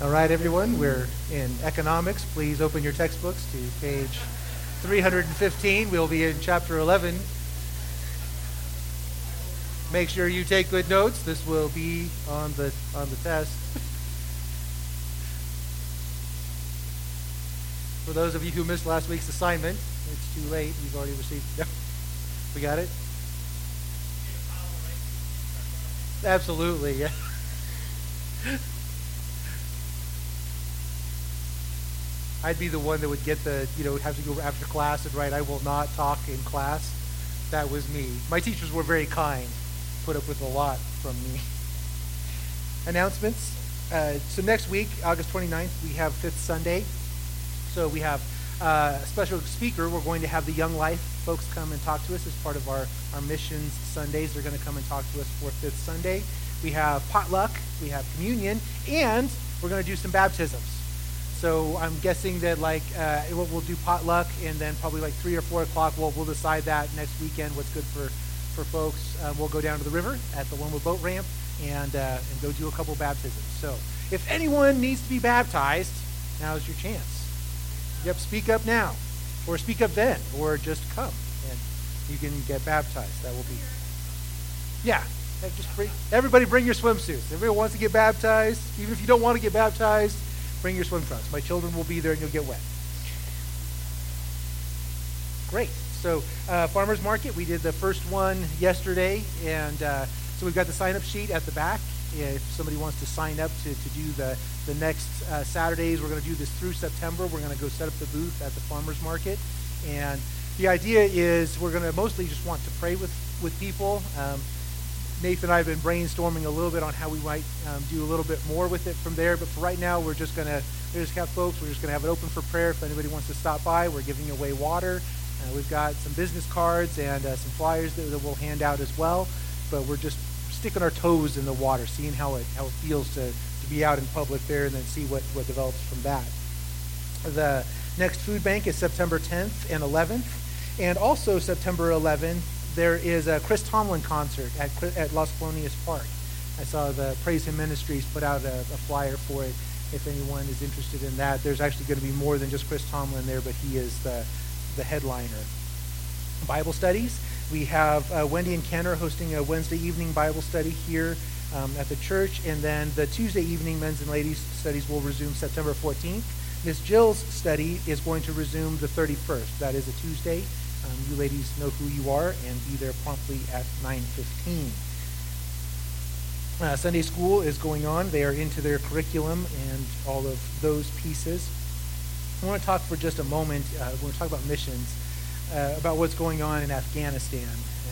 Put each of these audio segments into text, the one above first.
All right, everyone, we're in economics. Please open your textbooks to page 315. We'll be in chapter 11. Make sure you take good notes. This will be on the on the test. For those of you who missed last week's assignment, it's too late. You've already received. Yep. We got it? Absolutely, yeah. I'd be the one that would get the, you know, have to go after class and write, I will not talk in class. That was me. My teachers were very kind, put up with a lot from me. Announcements. Uh, so next week, August 29th, we have Fifth Sunday. So we have uh, a special speaker. We're going to have the Young Life folks come and talk to us as part of our, our missions Sundays. They're going to come and talk to us for Fifth Sunday. We have potluck, we have communion, and we're going to do some baptisms. So I'm guessing that like uh, we'll, we'll, do potluck, and then probably like three or four o'clock, we'll we'll decide that next weekend what's good for for folks. Uh, we'll go down to the river at the Loma Boat Ramp and uh, and go do a couple baptisms. So if anyone needs to be baptized, now's your chance. Yep, speak up now, or speak up then, or just come and you can get baptized. That will be yeah. Just bring, everybody bring your swimsuits. Everybody wants to get baptized, even if you don't want to get baptized Bring your swim trunks. My children will be there and you'll get wet. Great. So, uh, farmers market, we did the first one yesterday, and uh, so we've got the sign up sheet at the back. If somebody wants to sign up to, to do the, the next uh, Saturdays, we're going to do this through September. We're going to go set up the booth at the farmers market. And the idea is we're going to mostly just want to pray with, with people. Um, Nathan and I have been brainstorming a little bit on how we might um, do a little bit more with it from there. But for right now, we're just going to we just have folks. We're just going to have it open for prayer. If anybody wants to stop by, we're giving away water. Uh, we've got some business cards and uh, some flyers that, that, we'll hand out as well. But we're just sticking our toes in the water, seeing how it how it feels to, to be out in public there, and then see what what develops from that. The next food bank is September 10th and 11th, and also September 11th there is a Chris Tomlin concert at, at Las Colonias Park. I saw the Praise Him Ministries put out a, a, flyer for it. If anyone is interested in that, there's actually going to be more than just Chris Tomlin there, but he is the, the headliner. Bible studies. We have uh, Wendy and Ken are hosting a Wednesday evening Bible study here um, at the church, and then the Tuesday evening men's and ladies studies will resume September 14th. Miss Jill's study is going to resume the 31st. That is a Tuesday. Um, you ladies know who you are and be there promptly at 9.15. Uh, Sunday school is going on. They are into their curriculum and all of those pieces. I want to talk for just a moment, uh, when we talk about missions, uh, about what's going on in Afghanistan.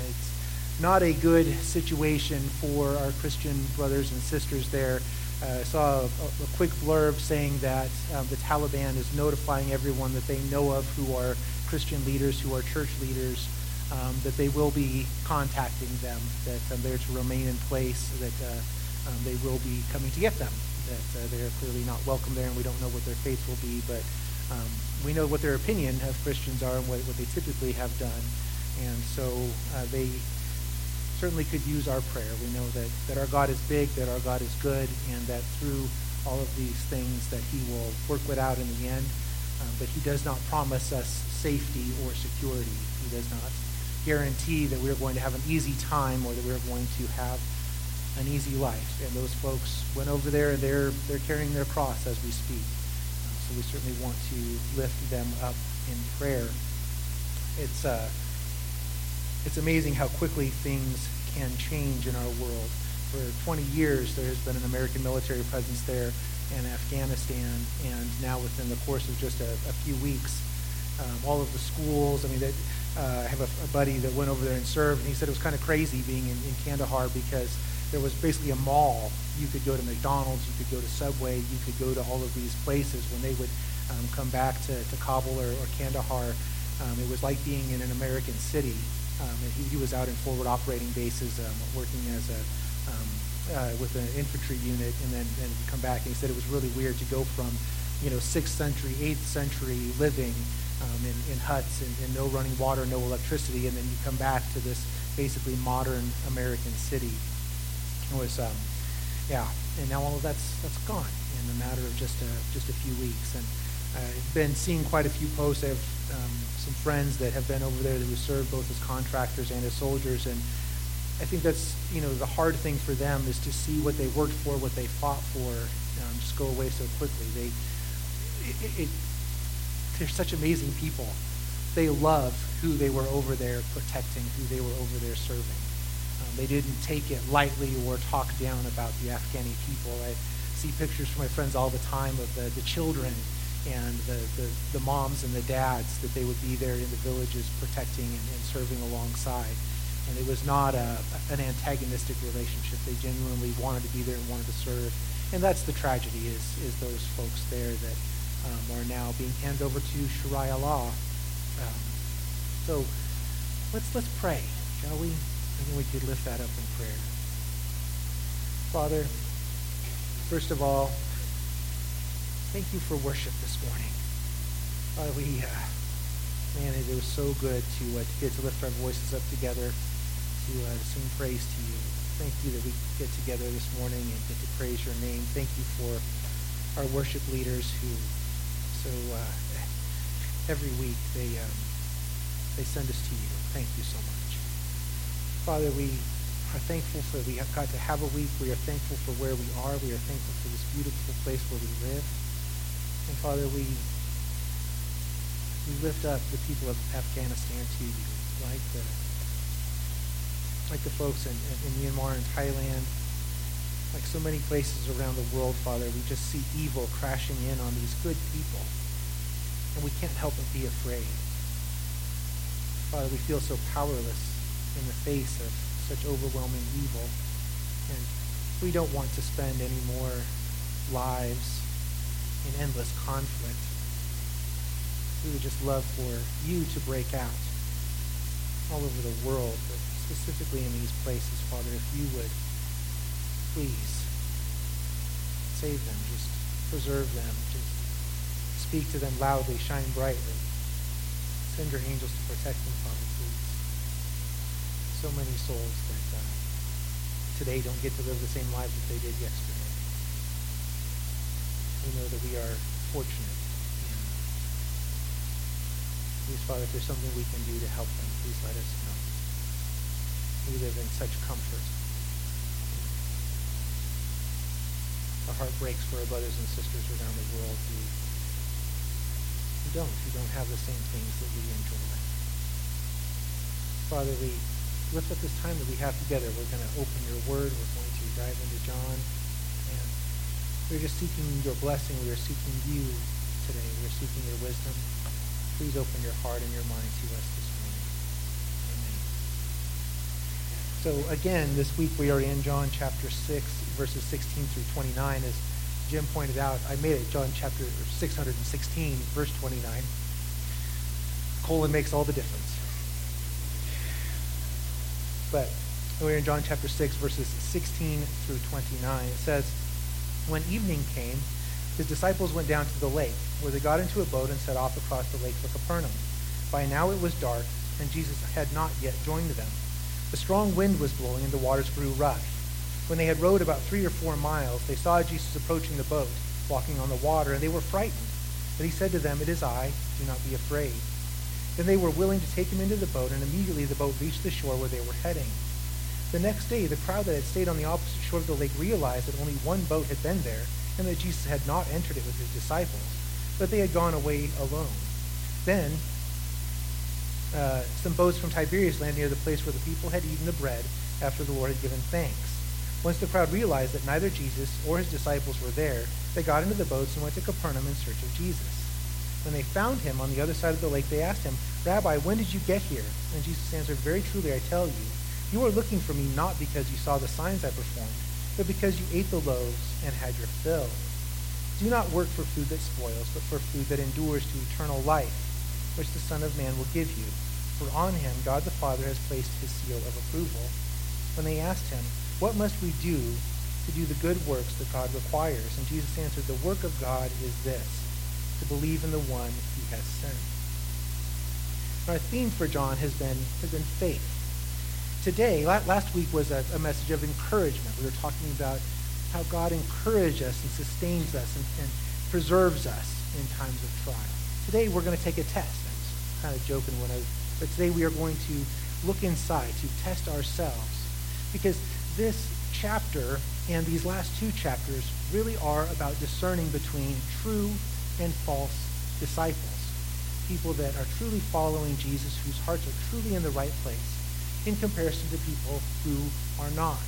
It's not a good situation for our Christian brothers and sisters there. Uh, I saw a, a, quick blurb saying that um, the Taliban is notifying everyone that they know of who are Christian leaders, who are church leaders, um, that they will be contacting them, that um, they're to remain in place, that uh, um, they will be coming to get them, that uh, they're clearly not welcome there, and we don't know what their faith will be, but um, we know what their opinion of Christians are and what, what they typically have done. And so uh, they certainly could use our prayer. We know that, that our God is big, that our God is good, and that through all of these things that he will work it out in the end. But he does not promise us safety or security. He does not guarantee that we're going to have an easy time or that we're going to have an easy life. And those folks went over there and they're, they're carrying their cross as we speak. Uh, so we certainly want to lift them up in prayer. It's, uh, it's amazing how quickly things can change in our world. For 20 years, there has been an American military presence there in Afghanistan, and now within the course of just a, a few weeks, um, all of the schools. I mean, they, uh, I have a, a, buddy that went over there and served, and he said it was kind of crazy being in, in Kandahar because there was basically a mall. You could go to McDonald's, you could go to Subway, you could go to all of these places. When they would um, come back to, to Kabul or, or Kandahar, um, it was like being in an American city. Um, and he, he, was out in forward operating bases, um, working as a uh, with an infantry unit, and then and come back. And he said it was really weird to go from, you know, sixth century, eighth century living um, in, in huts and, and, no running water, no electricity, and then you come back to this basically modern American city. It was um, Yeah, and now all of that's that's gone in a matter of just a, just a few weeks. And I've been seeing quite a few posts. I have um, some friends that have been over there that have served both as contractors and as soldiers, and I think that's you know the hard thing for them is to see what they worked for, what they fought for, um, just go away so quickly. They, it, it, they're such amazing people. They love who they were over there protecting, who they were over there serving. Um, they didn't take it lightly or talk down about the Afghani people. I see pictures from my friends all the time of the, the children and the, the, the moms and the dads that they would be there in the villages protecting and, and serving alongside. And it was not a, an antagonistic relationship. They genuinely wanted to be there and wanted to serve. And that's the tragedy is, is those folks there that um, are now being handed over to Sharia law. Um, so let's, let's pray, shall we? I think we could lift that up in prayer. Father, first of all, thank you for worship this morning. Father, we, uh, man, it was so good to, uh, to get to lift our voices up together, to, uh, sing praise to you. Thank you that we get together this morning and get to praise your name. Thank you for our worship leaders who so uh, every week they um, they send us to you. Thank you so much, Father. We are thankful for we have got to have a week. We are thankful for where we are. We are thankful for this beautiful place where we live. And Father, we we lift up the people of Afghanistan to you, like the like the folks in, in Myanmar and Thailand, like so many places around the world, Father, we just see evil crashing in on these good people. And we can't help but be afraid. Father, we feel so powerless in the face of such overwhelming evil. And we don't want to spend any more lives in endless conflict. We would just love for you to break out all over the world, specifically in these places, Father, if you would please save them, just preserve them, just speak to them loudly, shine brightly. Send your angels to protect them, Father, please. So many souls that uh, today don't get to live the same lives that they did yesterday. We know that we are fortunate. And please, Father, if there's something we can do to help them, please let us know. We live in such comfort. Our heart breaks for our brothers and sisters around the world who, don't, who don't have the same things that we enjoy. Father, we lift up this time that we have together. We're going to open your word. We're going to dive into John. And we're just seeking your blessing. We are seeking you today. We're seeking your wisdom. Please open your heart and your mind to us So again, this week we are in John chapter 6, verses 16 through 29. As Jim pointed out, I made it John chapter 616, verse 29. Colon makes all the difference. But we're in John chapter 6, verses 16 through 29. It says, When evening came, his disciples went down to the lake, where they got into a boat and set off across the lake for Capernaum. By now it was dark, and Jesus had not yet joined them. A strong wind was blowing, and the waters grew rough. When they had rowed about three or four miles, they saw Jesus approaching the boat, walking on the water, and they were frightened. But he said to them, It is I, do not be afraid. Then they were willing to take him into the boat, and immediately the boat reached the shore where they were heading. The next day, the crowd that had stayed on the opposite shore of the lake realized that only one boat had been there, and that Jesus had not entered it with his disciples, but they had gone away alone. Then uh, some boats from Tiberias landed near the place where the people had eaten the bread after the Lord had given thanks. Once the crowd realized that neither Jesus or his disciples were there, they got into the boats and went to Capernaum in search of Jesus. When they found him on the other side of the lake, they asked him, Rabbi, when did you get here? And Jesus answered, Very truly, I tell you, you are looking for me not because you saw the signs I performed, but because you ate the loaves and had your fill. Do not work for food that spoils, but for food that endures to eternal life, which the Son of Man will give you. For on him God the Father has placed his seal of approval. When they asked him, What must we do to do the good works that God requires? And Jesus answered, The work of God is this, to believe in the one he has sent. Our theme for John has been, has been faith. Today, last week was a, a message of encouragement. We were talking about how God encourages us and sustains us and, and preserves us in times of trial. Today we're going to take a test. Kind of joking when I, but today we are going to look inside to test ourselves because this chapter and these last two chapters really are about discerning between true and false disciples. People that are truly following Jesus, whose hearts are truly in the right place, in comparison to people who are not.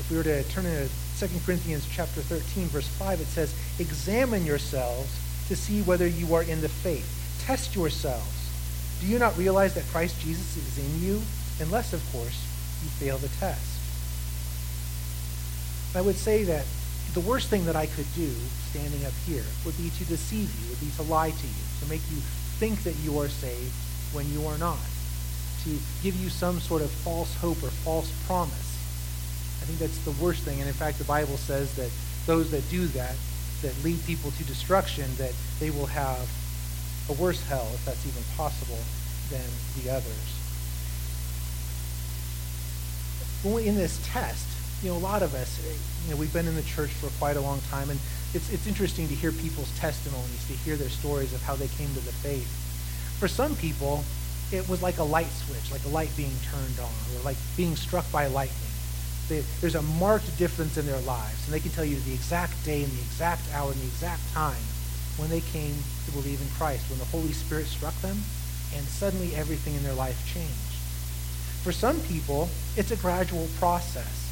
If we were to turn to 2 Corinthians chapter 13, verse 5, it says, Examine yourselves to see whether you are in the faith. Test yourselves. Do you not realize that Christ Jesus is in you? Unless, of course, you fail the test. I would say that the worst thing that I could do standing up here would be to deceive you, would be to lie to you, to make you think that you are saved when you are not, to give you some sort of false hope or false promise. I think that's the worst thing. And in fact, the Bible says that those that do that, that lead people to destruction, that they will have a worse hell, if that's even possible, than the others. In this test, you know, a lot of us, eh, you know, we've been in the church for quite a long time, and it's, it's interesting to hear people's testimonies, to hear their stories of how they came to the faith. For some people, it was like a light switch, like a light being turned on, or like being struck by lightning. They, there's a marked difference in their lives, and they can tell you the exact day and the exact hour and the exact time when they came to believe in Christ, when the Holy Spirit struck them, and suddenly everything in their life changed. For some people, it's a gradual process.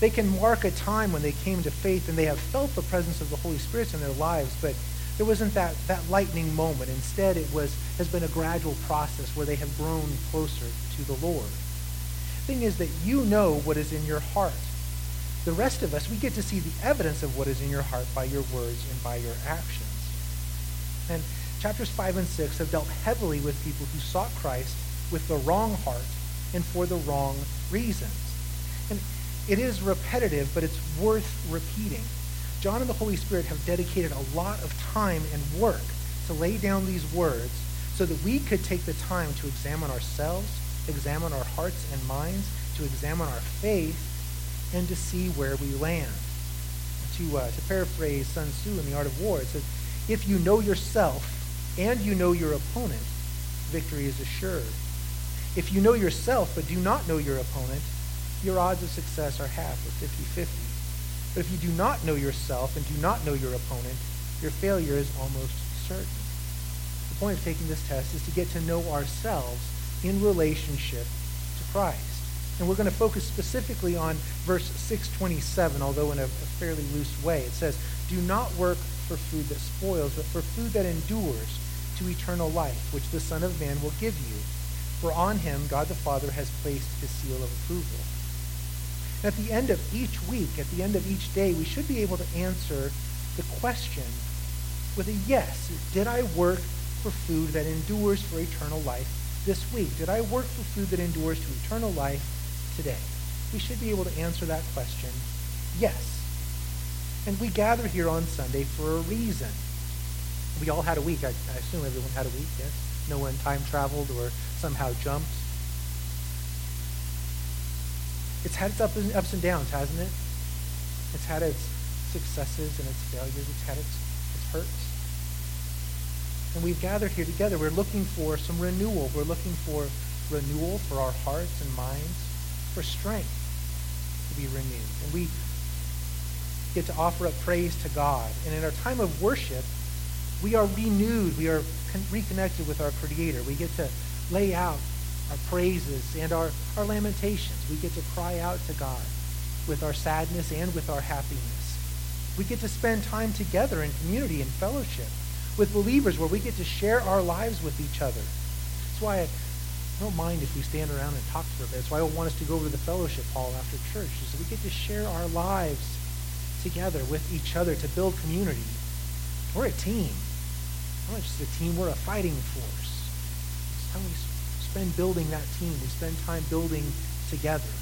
They can mark a time when they came to faith and they have felt the presence of the Holy Spirit in their lives, but there wasn't that, that lightning moment. Instead, it was has been a gradual process where they have grown closer to the Lord. The thing is that you know what is in your heart. The rest of us, we get to see the evidence of what is in your heart by your words and by your actions. And chapters 5 and 6 have dealt heavily with people who sought Christ with the wrong heart and for the wrong reasons. And it is repetitive, but it's worth repeating. John and the Holy Spirit have dedicated a lot of time and work to lay down these words so that we could take the time to examine ourselves, examine our hearts and minds, to examine our faith, and to see where we land. To, uh, to paraphrase Sun Tzu in The Art of War, it says, if you know yourself and you know your opponent, victory is assured. If you know yourself but do not know your opponent, your odds of success are half or 50-50. But if you do not know yourself and do not know your opponent, your failure is almost certain. The point of taking this test is to get to know ourselves in relationship to Christ. And we're going to focus specifically on verse 627, although in a, a fairly loose way. It says, Do not work for food that spoils, but for food that endures to eternal life, which the Son of Man will give you. For on him God the Father has placed his seal of approval. At the end of each week, at the end of each day, we should be able to answer the question with a yes. Did I work for food that endures for eternal life this week? Did I work for food that endures to eternal life today? We should be able to answer that question yes. And we gather here on Sunday for a reason. We all had a week. I, I assume everyone had a week, yes? No one time traveled or somehow jumped. It's had its ups and downs, hasn't it? It's had its successes and its failures. It's had its, its hurts. And we've gathered here together. We're looking for some renewal. We're looking for renewal for our hearts and minds, for strength to be renewed. And we get to offer up praise to God. And in our time of worship, we are renewed. We are reconnected with our Creator. We get to lay out our praises and our, our lamentations. We get to cry out to God with our sadness and with our happiness. We get to spend time together in community and fellowship with believers where we get to share our lives with each other. That's why I don't mind if we stand around and talk for a bit. That's why I want us to go over to the fellowship hall after church, so we get to share our lives together with each other to build community. We're a team. We're not just a team, we're a fighting force. It's time we spend building that team. We spend time building together.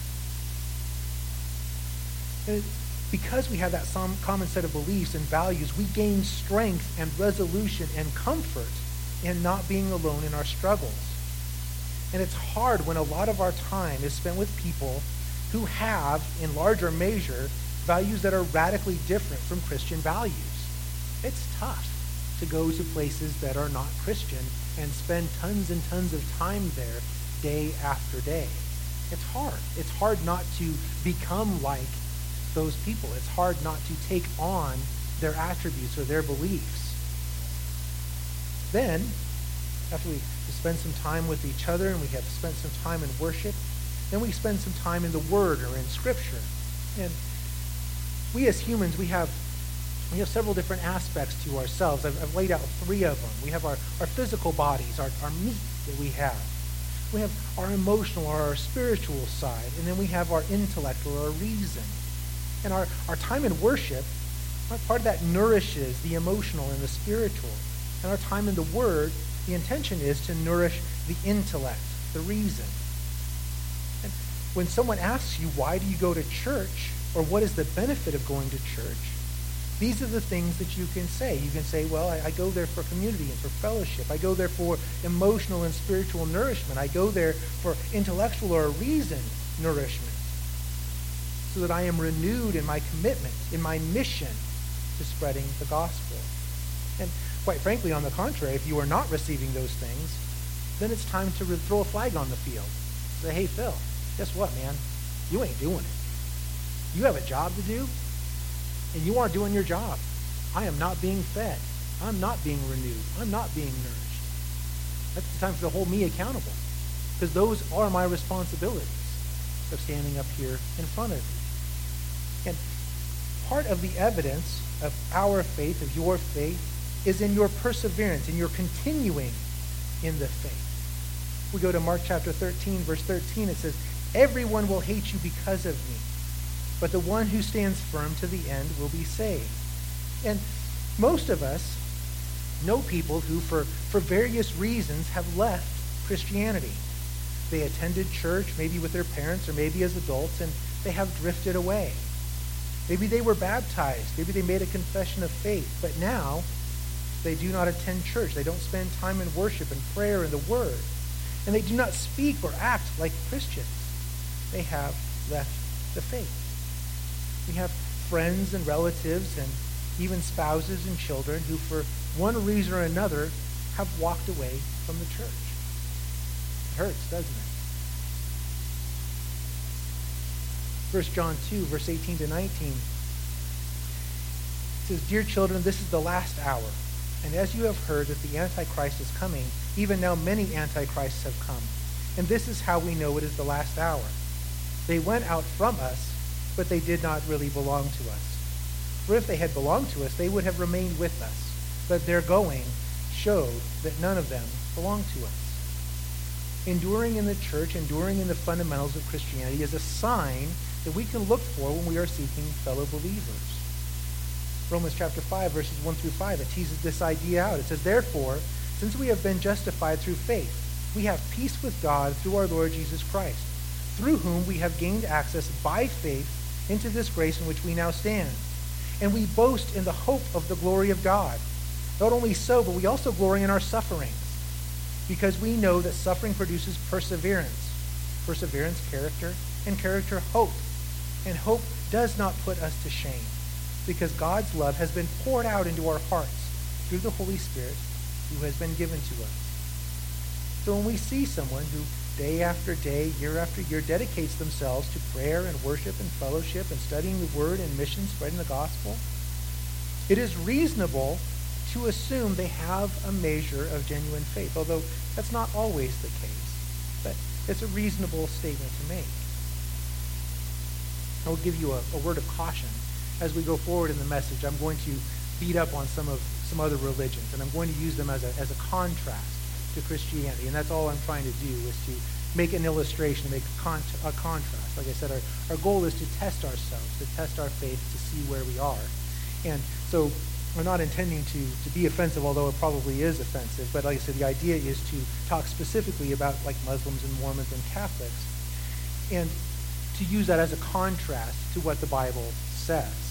And because we have that common set of beliefs and values, we gain strength and resolution and comfort in not being alone in our struggles. And it's hard when a lot of our time is spent with people who have, in larger measure, values that are radically different from Christian values. It's tough to go to places that are not Christian and spend tons and tons of time there day after day. It's hard. It's hard not to become like those people. It's hard not to take on their attributes or their beliefs. Then, after we spend some time with each other and we have spent some time in worship, then we spend some time in the Word or in Scripture. And we as humans, we have we have several different aspects to ourselves. I've, I've, laid out three of them. We have our, our physical bodies, our, our meat that we have. We have our emotional or our spiritual side. And then we have our intellect or our reason. And our, our time in worship, part of that nourishes the emotional and the spiritual. And our time in the Word, the intention is to nourish the intellect, the reason. And when someone asks you, why do you go to church? Or what is the benefit of going to church? These are the things that you can say. You can say, well, I, I, go there for community and for fellowship. I go there for emotional and spiritual nourishment. I go there for intellectual or reason nourishment. So that I am renewed in my commitment, in my mission to spreading the gospel. Quite frankly, on the contrary, if you are not receiving those things, then it's time to throw a flag on the field. Say, hey, Phil, guess what, man? You ain't doing it. You have a job to do, and you aren't doing your job. I am not being fed. I'm not being renewed. I'm not being nourished. That's the time to hold me accountable. Because those are my responsibilities of standing up here in front of you. And part of the evidence of our faith, of your faith, is in your perseverance, in your continuing in the faith. We go to Mark chapter 13, verse 13. It says, Everyone will hate you because of me but the one who stands firm to the end will be saved. And most of us know people who, for, for various reasons, have left Christianity. They attended church, maybe with their parents or maybe as adults, and they have drifted away. Maybe they were baptized. Maybe they made a confession of faith. But now they do not attend church. They don't spend time in worship and prayer and the Word. And they do not speak or act like Christians. They have left the faith. We have friends and relatives and even spouses and children who, for one reason or another, have walked away from the church. It hurts, doesn't it? 1 John 2, verse 18 to 19 says, Dear children, this is the last hour. And as you have heard that the Antichrist is coming, even now many Antichrists have come. And this is how we know it is the last hour. They went out from us but they did not really belong to us. For if they had belonged to us, they would have remained with us. But their going showed that none of them belonged to us. Enduring in the church, enduring in the fundamentals of Christianity is a sign that we can look for when we are seeking fellow believers. Romans chapter 5, verses 1 through 5, it teases this idea out. It says, Therefore, since we have been justified through faith, we have peace with God through our Lord Jesus Christ, through whom we have gained access by faith into this grace in which we now stand. And we boast in the hope of the glory of God. Not only so, but we also glory in our sufferings, because we know that suffering produces perseverance. Perseverance, character, and character, hope. And hope does not put us to shame, because God's love has been poured out into our hearts through the Holy Spirit who has been given to us. So when we see someone who day after day, year after year, dedicates themselves to prayer and worship and fellowship and studying the Word and mission, spreading the gospel, it is reasonable to assume they have a measure of genuine faith, although that's not always the case. But it's a reasonable statement to make. I will give you a, a word of caution as we go forward in the message. I'm going to beat up on some of some other religions, and I'm going to use them as a, as a contrast to Christianity. And that's all I'm trying to do is to make an illustration, make a, con- a contrast. Like I said, our, our goal is to test ourselves, to test our faith, to see where we are. And so we're not intending to, to be offensive, although it probably is offensive. But like I said, the idea is to talk specifically about like Muslims and Mormons and Catholics and to use that as a contrast to what the Bible says.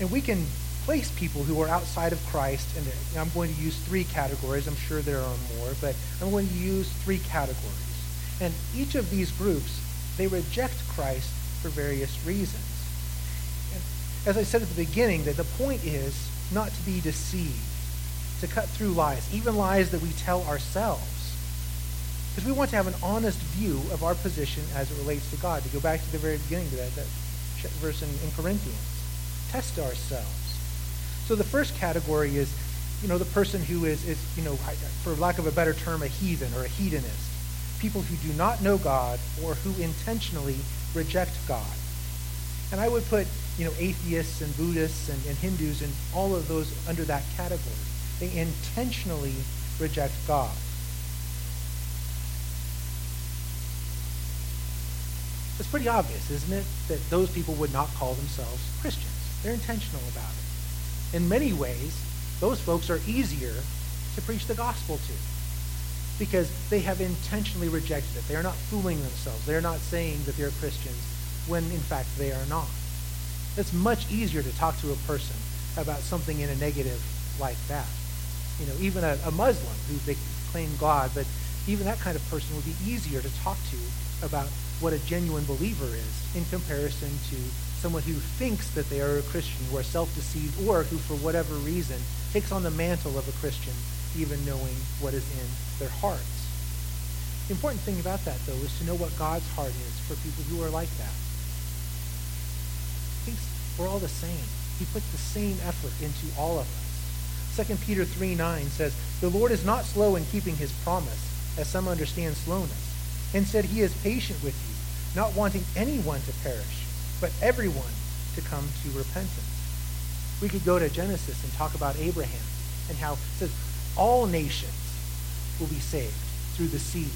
And we can place people who are outside of Christ, and I'm going to use three categories. I'm sure there are more, but I'm going to use three categories. And each of these groups, they reject Christ for various reasons. And as I said at the beginning, that the point is not to be deceived, to cut through lies, even lies that we tell ourselves. Because we want to have an honest view of our position as it relates to God. To go back to the very beginning of that, that verse in, in Corinthians. Test ourselves. So the first category is, you know, the person who is, is, you know, for lack of a better term, a heathen or a hedonist. People who do not know God or who intentionally reject God. And I would put, you know, atheists and Buddhists and, and Hindus and all of those under that category. They intentionally reject God. It's pretty obvious, isn't it, that those people would not call themselves Christians. They're intentional about it. In many ways, those folks are easier to preach the gospel to because they have intentionally rejected it. They are not fooling themselves. They are not saying that they're Christians when in fact they are not. It's much easier to talk to a person about something in a negative like that. You know, even a, a Muslim who they claim God, but even that kind of person would be easier to talk to about what a genuine believer is in comparison to someone who thinks that they are a Christian, who are self-deceived, or who, for whatever reason, takes on the mantle of a Christian, even knowing what is in their hearts. The important thing about that, though, is to know what God's heart is for people who are like that. He thinks we're all the same. He puts the same effort into all of us. 2 Peter 3 9 says, The Lord is not slow in keeping his promise, as some understand slowness. Instead, he is patient with you not wanting anyone to perish, but everyone to come to repentance. We could go to Genesis and talk about Abraham and how it says all nations will be saved through the seed.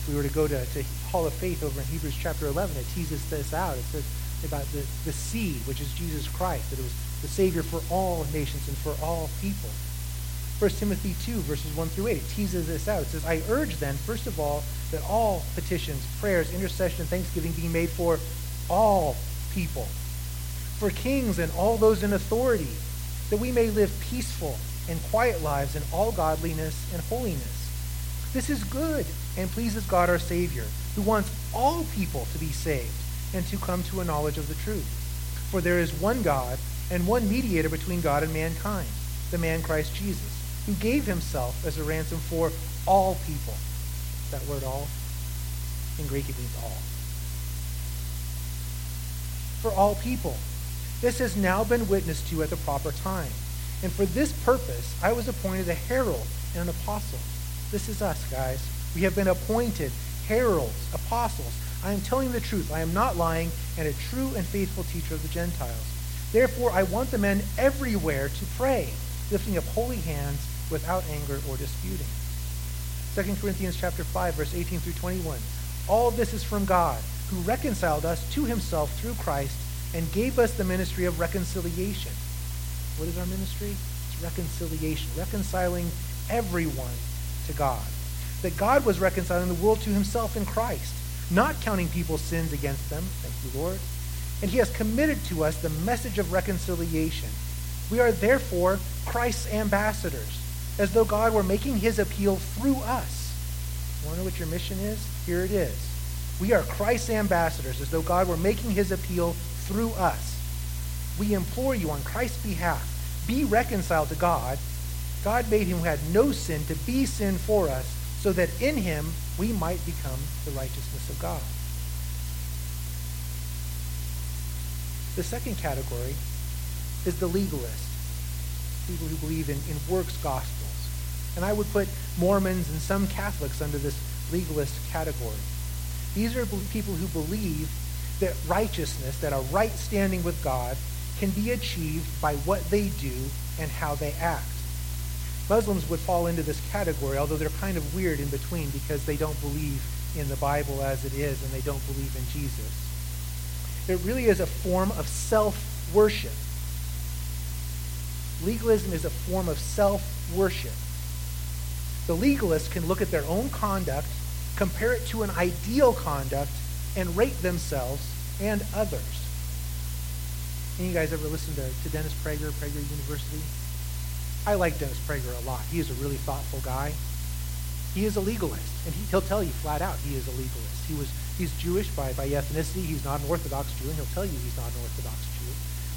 If we were to go to, to Hall of Faith over in Hebrews chapter 11, it teases this out. It says about the, the seed, which is Jesus Christ, that it was the Savior for all nations and for all people. 1 Timothy 2, verses 1 through 8, it teases this out. It says, I urge then, first of all, that all petitions, prayers, intercession, and thanksgiving be made for all people, for kings and all those in authority, that we may live peaceful and quiet lives in all godliness and holiness. This is good and pleases God our Savior, who wants all people to be saved and to come to a knowledge of the truth. For there is one God and one mediator between God and mankind, the man Christ Jesus, who gave himself as a ransom for all people that word all? In Greek, it means all. For all people. This has now been witnessed to at the proper time. And for this purpose, I was appointed a herald and an apostle. This is us, guys. We have been appointed heralds, apostles. I am telling the truth. I am not lying, and a true and faithful teacher of the Gentiles. Therefore, I want the men everywhere to pray, lifting up holy hands without anger or disputing. 2 Corinthians chapter 5, verse 18 through 21. All this is from God, who reconciled us to himself through Christ and gave us the ministry of reconciliation. What is our ministry? It's reconciliation, reconciling everyone to God. That God was reconciling the world to himself in Christ, not counting people's sins against them. Thank you, Lord. And he has committed to us the message of reconciliation. We are therefore Christ's ambassadors as though God were making his appeal through us. You want to know what your mission is? Here it is. We are Christ's ambassadors, as though God were making his appeal through us. We implore you on Christ's behalf, be reconciled to God. God made him who had no sin to be sin for us, so that in him we might become the righteousness of God. The second category is the legalist, people who believe in, in works gospels. And I would put Mormons and some Catholics under this legalist category. These are people who believe that righteousness, that a right standing with God, can be achieved by what they do and how they act. Muslims would fall into this category, although they're kind of weird in between because they don't believe in the Bible as it is and they don't believe in Jesus. It really is a form of self-worship. Legalism is a form of self-worship. The legalist can look at their own conduct, compare it to an ideal conduct, and rate themselves and others. Any you guys ever listen to, to Dennis Prager, Prager University? I like Dennis Prager a lot. He is a really thoughtful guy. He is a legalist, and he, he'll tell you flat out he is a legalist. He was He's Jewish by, by ethnicity. He's not an Orthodox Jew, and he'll tell you he's not an Orthodox Jew.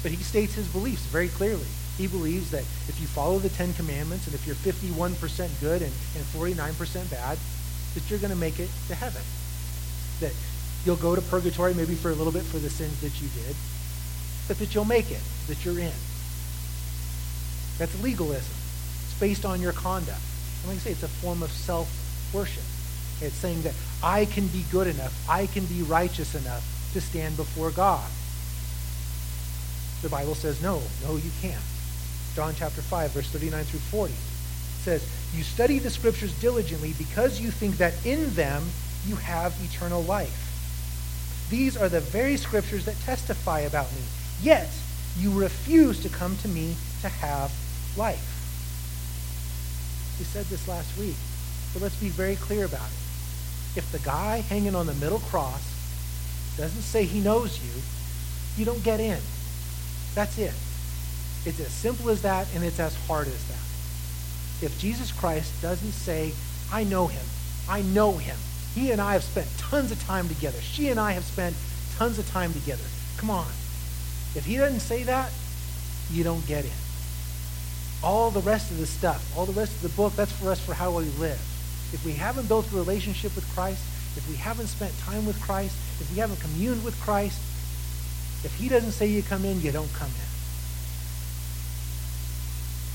But he states his beliefs very clearly. He believes that if you follow the Ten Commandments and if you're 51% good and, and 49% bad, that you're going to make it to heaven. That you'll go to purgatory maybe for a little bit for the sins that you did, but that you'll make it, that you're in. That's legalism. It's based on your conduct. And like I say, it's a form of self-worship. It's saying that I can be good enough, I can be righteous enough to stand before God. The Bible says, no, no, you can't. John chapter 5, verse 39 through 40 says, You study the scriptures diligently because you think that in them you have eternal life. These are the very scriptures that testify about me. Yet you refuse to come to me to have life. We said this last week, but let's be very clear about it. If the guy hanging on the middle cross doesn't say he knows you, you don't get in. That's it. It's as simple as that, and it's as hard as that. If Jesus Christ doesn't say, I know him, I know him, he and I have spent tons of time together, she and I have spent tons of time together. Come on. If he doesn't say that, you don't get in. All the rest of the stuff, all the rest of the book, that's for us for how we live. If we haven't built a relationship with Christ, if we haven't spent time with Christ, if we haven't communed with Christ, if he doesn't say you come in, you don't come in.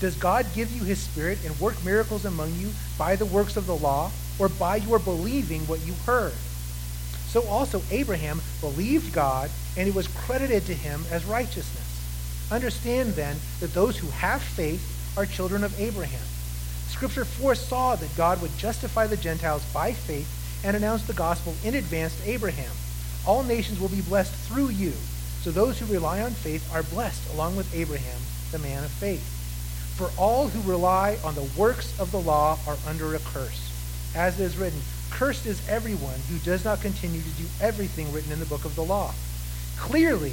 does God give you his Spirit and work miracles among you by the works of the law or by your believing what you heard? So also Abraham believed God, and it was credited to him as righteousness. Understand then that those who have faith are children of Abraham. Scripture foresaw that God would justify the Gentiles by faith and announce the gospel in advance to Abraham. All nations will be blessed through you. So those who rely on faith are blessed along with Abraham, the man of faith. For all who rely on the works of the law are under a curse. As it is written, Cursed is everyone who does not continue to do everything written in the book of the law. Clearly,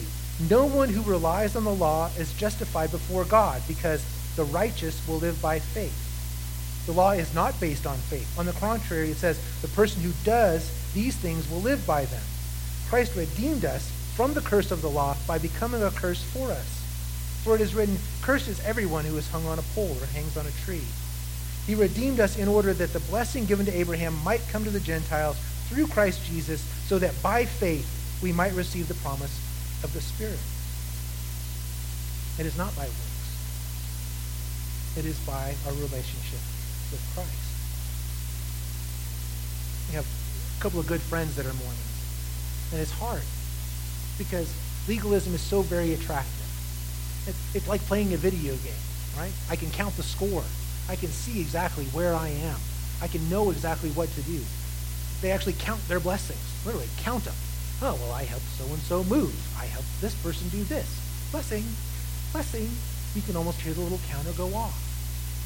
no one who relies on the law is justified before God because the righteous will live by faith. The law is not based on faith. On the contrary, it says the person who does these things will live by them. Christ redeemed us from the curse of the law by becoming a curse for us. For it is written, Cursed is everyone who is hung on a pole or hangs on a tree. He redeemed us in order that the blessing given to Abraham might come to the Gentiles through Christ Jesus, so that by faith we might receive the promise of the Spirit. It is not by works. It is by our relationship with Christ. We have a couple of good friends that are Mormons. And it's hard because legalism is so very attractive. It's like playing a video game, right? I can count the score. I can see exactly where I am. I can know exactly what to do. They actually count their blessings. Literally, count them. Oh, well, I helped so-and-so move. I helped this person do this. Blessing, blessing. You can almost hear the little counter go off.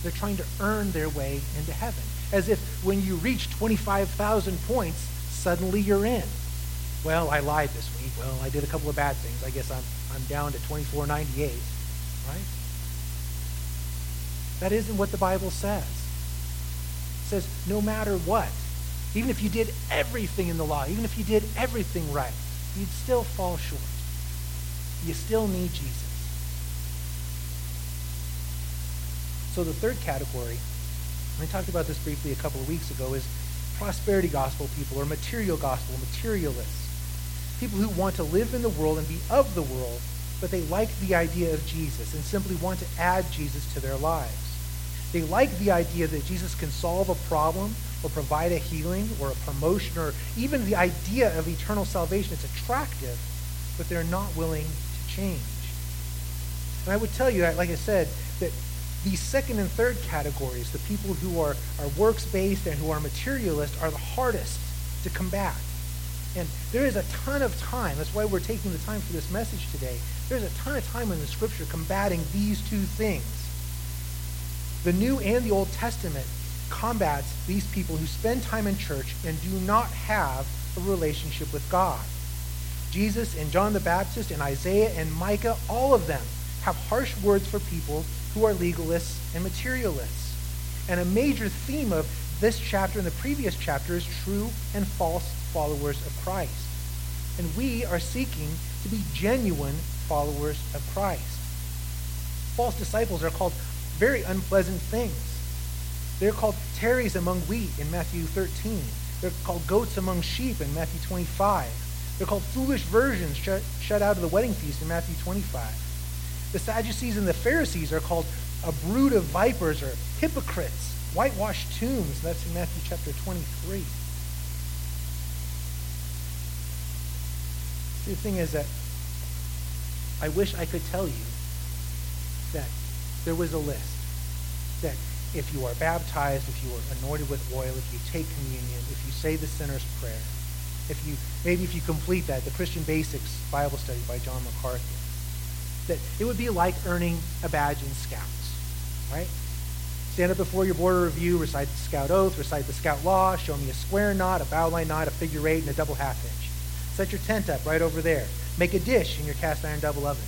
They're trying to earn their way into heaven. As if when you reach 25,000 points, suddenly you're in. Well, I lied this week. Well, I did a couple of bad things. I guess I'm, I'm down to 2498, right? That isn't what the Bible says. It says no matter what, even if you did everything in the law, even if you did everything right, you'd still fall short. You still need Jesus. So the third category, I talked about this briefly a couple of weeks ago, is prosperity gospel people or material gospel, materialists. People who want to live in the world and be of the world, but they like the idea of Jesus and simply want to add Jesus to their lives. They like the idea that Jesus can solve a problem or provide a healing or a promotion or even the idea of eternal salvation. It's attractive, but they're not willing to change. And I would tell you, like I said, that these second and third categories, the people who are, are works based and who are materialist, are the hardest to combat. And there is a ton of time. That's why we're taking the time for this message today. There's a ton of time in the scripture combating these two things. The New and the Old Testament combats these people who spend time in church and do not have a relationship with God. Jesus and John the Baptist and Isaiah and Micah, all of them have harsh words for people who are legalists and materialists. And a major theme of this chapter and the previous chapter is true and false followers of Christ. And we are seeking to be genuine followers of Christ. False disciples are called very unpleasant things. They're called tares among wheat in Matthew 13. They're called goats among sheep in Matthew 25. They're called foolish virgins shut, shut out of the wedding feast in Matthew 25. The Sadducees and the Pharisees are called a brood of vipers or hypocrites, whitewashed tombs. That's in Matthew chapter 23. The thing is that I wish I could tell you that there was a list. That if you are baptized, if you are anointed with oil, if you take communion, if you say the sinner's prayer, if you maybe if you complete that, the Christian Basics Bible study by John MacArthur, that it would be like earning a badge in Scouts, right? Stand up before your board of review, recite the Scout oath, recite the Scout law, show me a square knot, a bowline knot, a figure eight, and a double half hitch. Set your tent up right over there. Make a dish in your cast iron double oven.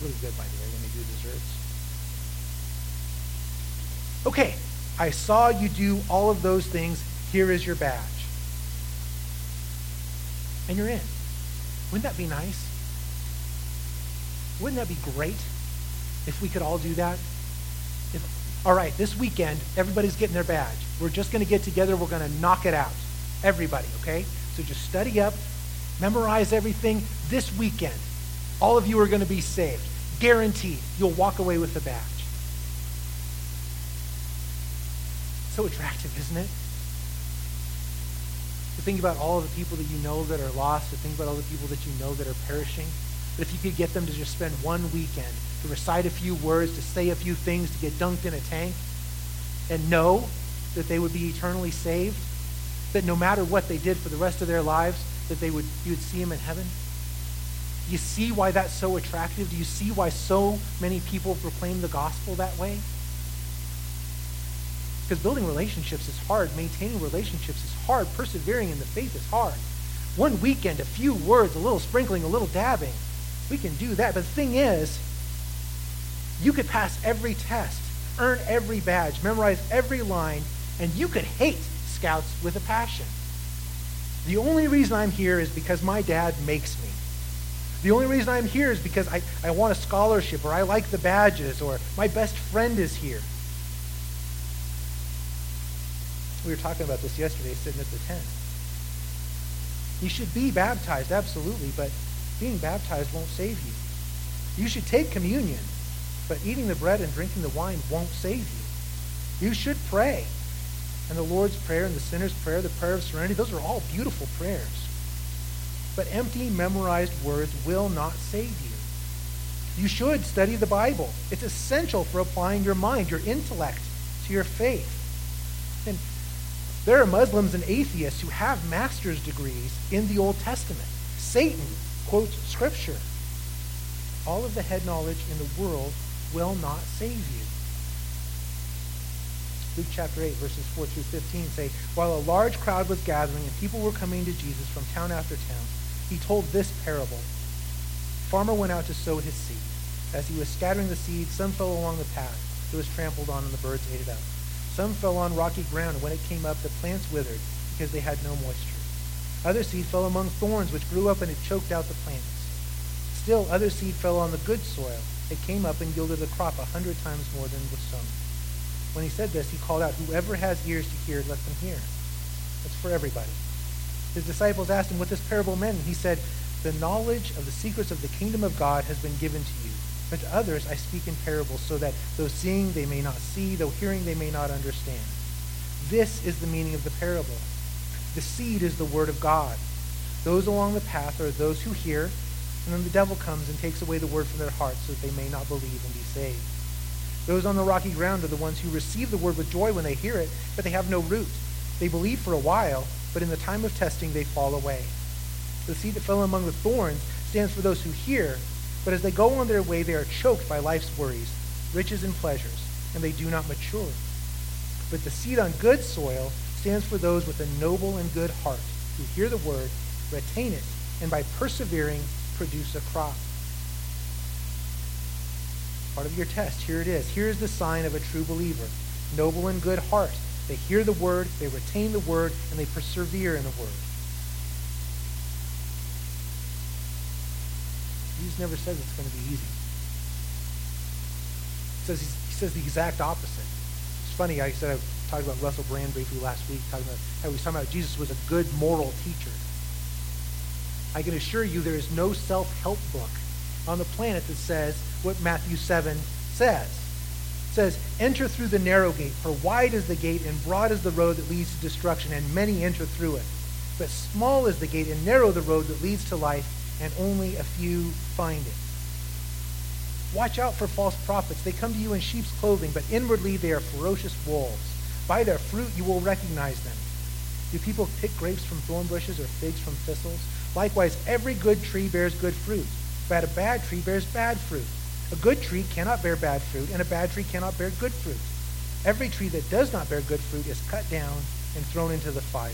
Really good, by the way, when you do desserts. Okay, I saw you do all of those things. Here is your badge. And you're in. Wouldn't that be nice? Wouldn't that be great if we could all do that? If, all right, this weekend, everybody's getting their badge. We're just going to get together. We're going to knock it out. Everybody, okay? So just study up, memorize everything this weekend. All of you are going to be saved. Guaranteed. You'll walk away with a badge. So attractive, isn't it? To think about all of the people that you know that are lost, to think about all the people that you know that are perishing. But if you could get them to just spend one weekend to recite a few words, to say a few things, to get dunked in a tank, and know that they would be eternally saved, that no matter what they did for the rest of their lives, that they would you would see him in heaven? You see why that's so attractive? Do you see why so many people proclaim the gospel that way? Because building relationships is hard, maintaining relationships is hard, persevering in the faith is hard. One weekend, a few words, a little sprinkling, a little dabbing, we can do that. But the thing is, you could pass every test, earn every badge, memorize every line, and you could hate scouts with a passion. The only reason I'm here is because my dad makes me. The only reason I'm here is because I, I want a scholarship or I like the badges or my best friend is here. We were talking about this yesterday sitting at the tent. You should be baptized, absolutely, but being baptized won't save you. You should take communion, but eating the bread and drinking the wine won't save you. You should pray. And the Lord's Prayer and the sinner's prayer, the prayer of serenity, those are all beautiful prayers. But empty, memorized words will not save you. You should study the Bible. It's essential for applying your mind, your intellect, to your faith. And there are Muslims and atheists who have master's degrees in the Old Testament. Satan quotes Scripture. All of the head knowledge in the world will not save you. Luke chapter 8, verses 4 through 15 say, While a large crowd was gathering and people were coming to Jesus from town after town, he told this parable. Farmer went out to sow his seed. As he was scattering the seed, some fell along the path. It was trampled on, and the birds ate it up. Some fell on rocky ground, and when it came up, the plants withered because they had no moisture. Other seed fell among thorns, which grew up and it choked out the plants. Still, other seed fell on the good soil. It came up and yielded a crop a hundred times more than was sown. When he said this, he called out, Whoever has ears to hear, let them hear. That's for everybody. His disciples asked him what this parable meant, and he said, The knowledge of the secrets of the kingdom of God has been given to you. But to others I speak in parables, so that though seeing they may not see, though hearing they may not understand. This is the meaning of the parable. The seed is the word of God. Those along the path are those who hear, and then the devil comes and takes away the word from their hearts so that they may not believe and be saved. Those on the rocky ground are the ones who receive the word with joy when they hear it, but they have no root. They believe for a while, but in the time of testing they fall away. The seed that fell among the thorns stands for those who hear, but as they go on their way, they are choked by life's worries, riches, and pleasures, and they do not mature. But the seed on good soil stands for those with a noble and good heart, who hear the word, retain it, and by persevering, produce a crop. Part of your test. Here it is. Here is the sign of a true believer. Noble and good heart. They hear the word, they retain the word, and they persevere in the word. Jesus never says it's going to be easy. He says, he says the exact opposite. It's funny, I said I talked about Russell Brand briefly last week, talking about how he was talking about Jesus was a good moral teacher. I can assure you there is no self-help book on the planet that says what Matthew 7 says. It says, Enter through the narrow gate, for wide is the gate and broad is the road that leads to destruction, and many enter through it. But small is the gate and narrow the road that leads to life, and only a few find it. Watch out for false prophets. They come to you in sheep's clothing, but inwardly they are ferocious wolves. By their fruit you will recognize them. Do people pick grapes from thorn bushes or figs from thistles? Likewise, every good tree bears good fruit, but a bad tree bears bad fruit. A good tree cannot bear bad fruit, and a bad tree cannot bear good fruit. Every tree that does not bear good fruit is cut down and thrown into the fire.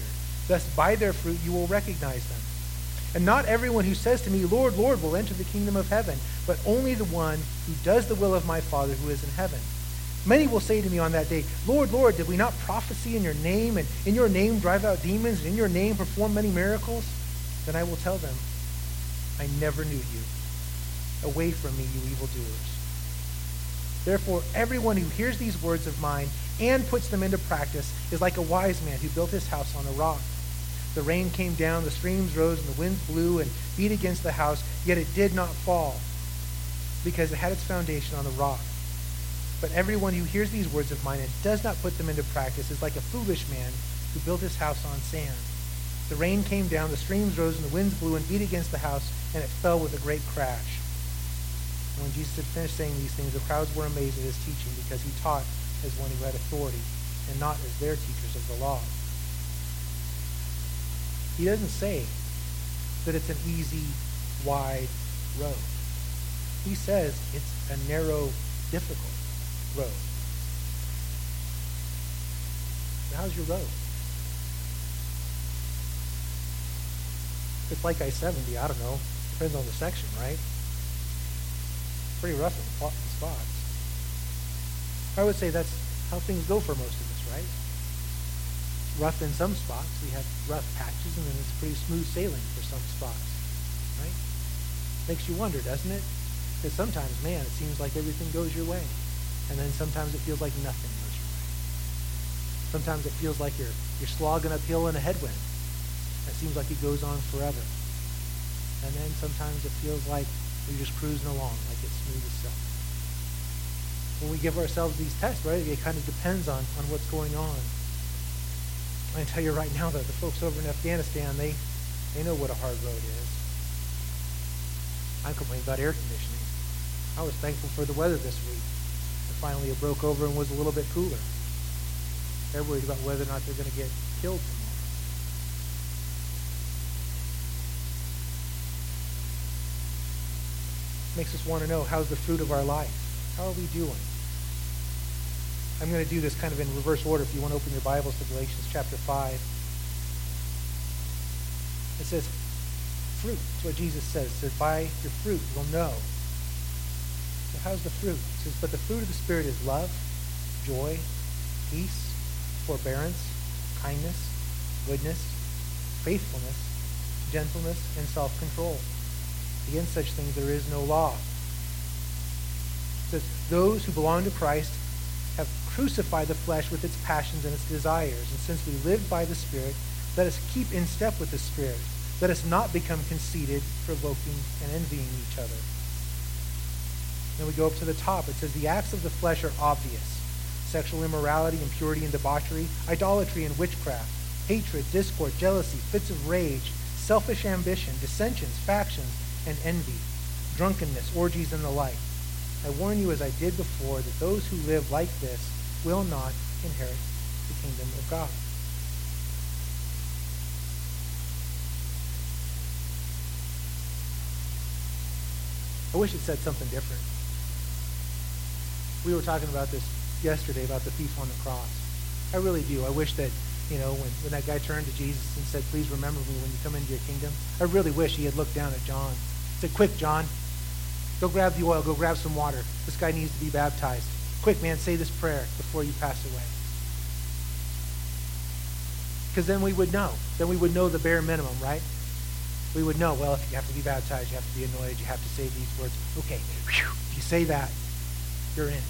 Thus, by their fruit you will recognize them. And not everyone who says to me, Lord, Lord, will enter the kingdom of heaven, but only the one who does the will of my Father who is in heaven. Many will say to me on that day, Lord, Lord, did we not prophesy in your name, and in your name drive out demons, and in your name perform many miracles? Then I will tell them, I never knew you. Away from me, you evildoers. Therefore, everyone who hears these words of mine and puts them into practice is like a wise man who built his house on a rock. The rain came down, the streams rose, and the winds blew and beat against the house, yet it did not fall, because it had its foundation on the rock. But everyone who hears these words of mine and does not put them into practice is like a foolish man who built his house on sand. The rain came down, the streams rose, and the winds blew and beat against the house, and it fell with a great crash. When Jesus had finished saying these things, the crowds were amazed at his teaching, because he taught as one who had authority, and not as their teachers of the law. He doesn't say that it's an easy, wide road. He says it's a narrow, difficult road. how's your road? It's like I-70, I don't know. Depends on the section, right? Pretty rough in spots. I would say that's how things go for most of us, right? rough in some spots. We have rough patches, and then it's pretty smooth sailing for some spots, right? Makes you wonder, doesn't it? Because sometimes, man, it seems like everything goes your way, and then sometimes it feels like nothing goes your way. Sometimes it feels like you're you're slogging uphill in a headwind. It seems like it goes on forever, and then sometimes it feels like you're just cruising along, like it's smooth as silk. When we give ourselves these tests, right, it kind of depends on on what's going on I can tell you right now that the folks over in Afghanistan, they, they know what a hard road is. I'm complaining about air conditioning. I was thankful for the weather this week. It finally it broke over and was a little bit cooler. They're worried about whether or not they're going to get killed Makes us want to know how's the fruit of our life? How are we doing? I'm going to do this kind of in reverse order if you want to open your Bibles to Galatians chapter 5. It says, fruit. That's what Jesus says. It says, by your fruit you'll know. So how's the fruit? It says, but the fruit of the Spirit is love, joy, peace, forbearance, kindness, goodness, faithfulness, gentleness, and self-control. Against such things there is no law. It says, those who belong to Christ have crucified the flesh with its passions and its desires. And since we live by the Spirit, let us keep in step with the Spirit. Let us not become conceited, provoking, and envying each other. Then we go up to the top. It says, The acts of the flesh are obvious sexual immorality, impurity, and debauchery, idolatry and witchcraft, hatred, discord, jealousy, fits of rage, selfish ambition, dissensions, factions, and envy, drunkenness, orgies, and the like. I warn you, as I did before, that those who live like this will not inherit the kingdom of God. I wish it said something different. We were talking about this yesterday about the thief on the cross. I really do. I wish that you know, when, when that guy turned to Jesus and said, please remember me when you come into your kingdom, I really wish he had looked down at John. Said, quick, John, go grab the oil, go grab some water. This guy needs to be baptized. Quick, man, say this prayer before you pass away. Because then we would know. Then we would know the bare minimum, right? We would know, well, if you have to be baptized, you have to be anointed, you have to say these words. Okay, whew, if you say that, you're in.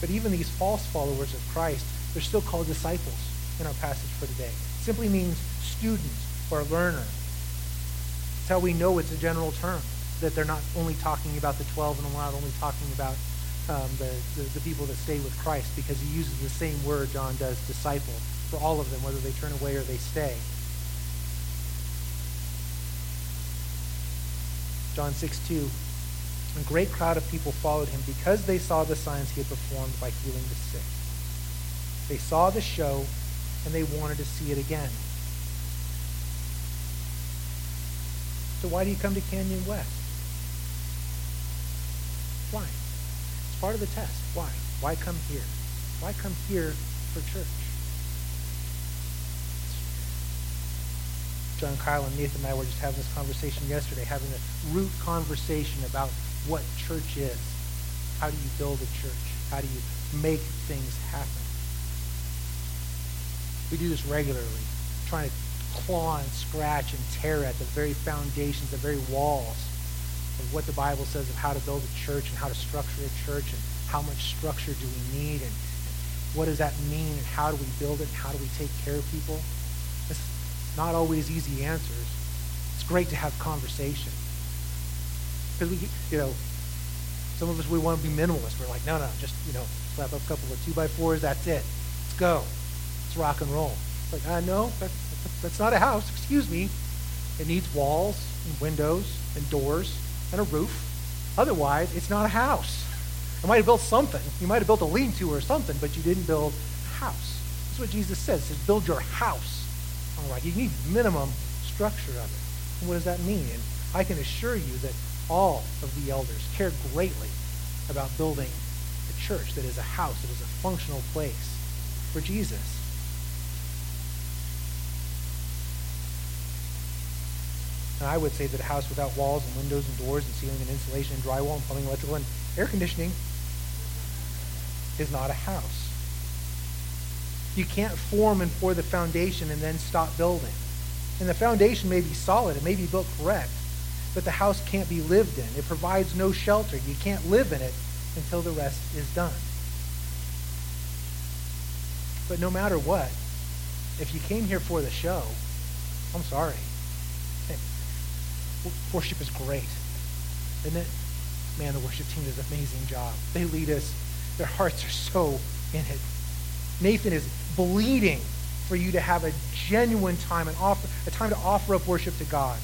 But even these false followers of Christ, they're still called disciples in our passage for today. It simply means student or learner. It's how we know it's a general term, that they're not only talking about the 12 and not only talking about um, the, the, the people that stay with Christ, because he uses the same word, John does, disciple, for all of them, whether they turn away or they stay. John 6, 2. A great crowd of people followed him because they saw the signs he had performed by healing the sick. They saw the show and they wanted to see it again. So why do you come to Canyon West? Why? It's part of the test. Why? Why come here? Why come here for church? John Kyle and Nathan and I were just having this conversation yesterday, having a root conversation about what church is. How do you build a church? How do you make things happen? We do this regularly, trying to claw and scratch and tear at the very foundations, the very walls of what the Bible says of how to build a church and how to structure a church and how much structure do we need and, what does that mean and how do we build it and how do we take care of people. It's not always easy answers. It's great to have conversation. Because we, you know, some of us, we want to be minimalist. We're like, no, no, just, you know, slap up a couple of two by fours, that's it. Let's go. Let's rock and roll. It's like, uh, no, that, that's not a house. Excuse me. It needs walls and windows and doors and a roof. Otherwise, it's not a house. You might have built something. You might have built a lean-to or something, but you didn't build a house. That's what Jesus says. He says, build your house. All right, you need minimum structure of it. And what does that mean? And I can assure you that all of the elders care greatly about building a church that is a house, that is a functional place for Jesus. And I would say that a house without walls and windows and doors and ceiling and insulation and drywall and plumbing, electrical, and air conditioning is not a house. You can't form and pour the foundation and then stop building. And the foundation may be solid, it may be built correct, but the house can't be lived in. It provides no shelter. You can't live in it until the rest is done. But no matter what, if you came here for the show, I'm sorry. Worship is great, isn't it? Man, the worship team does an amazing job. They lead us. Their hearts are so in it. Nathan is bleeding for you to have a genuine time and offer a time to offer up worship to God.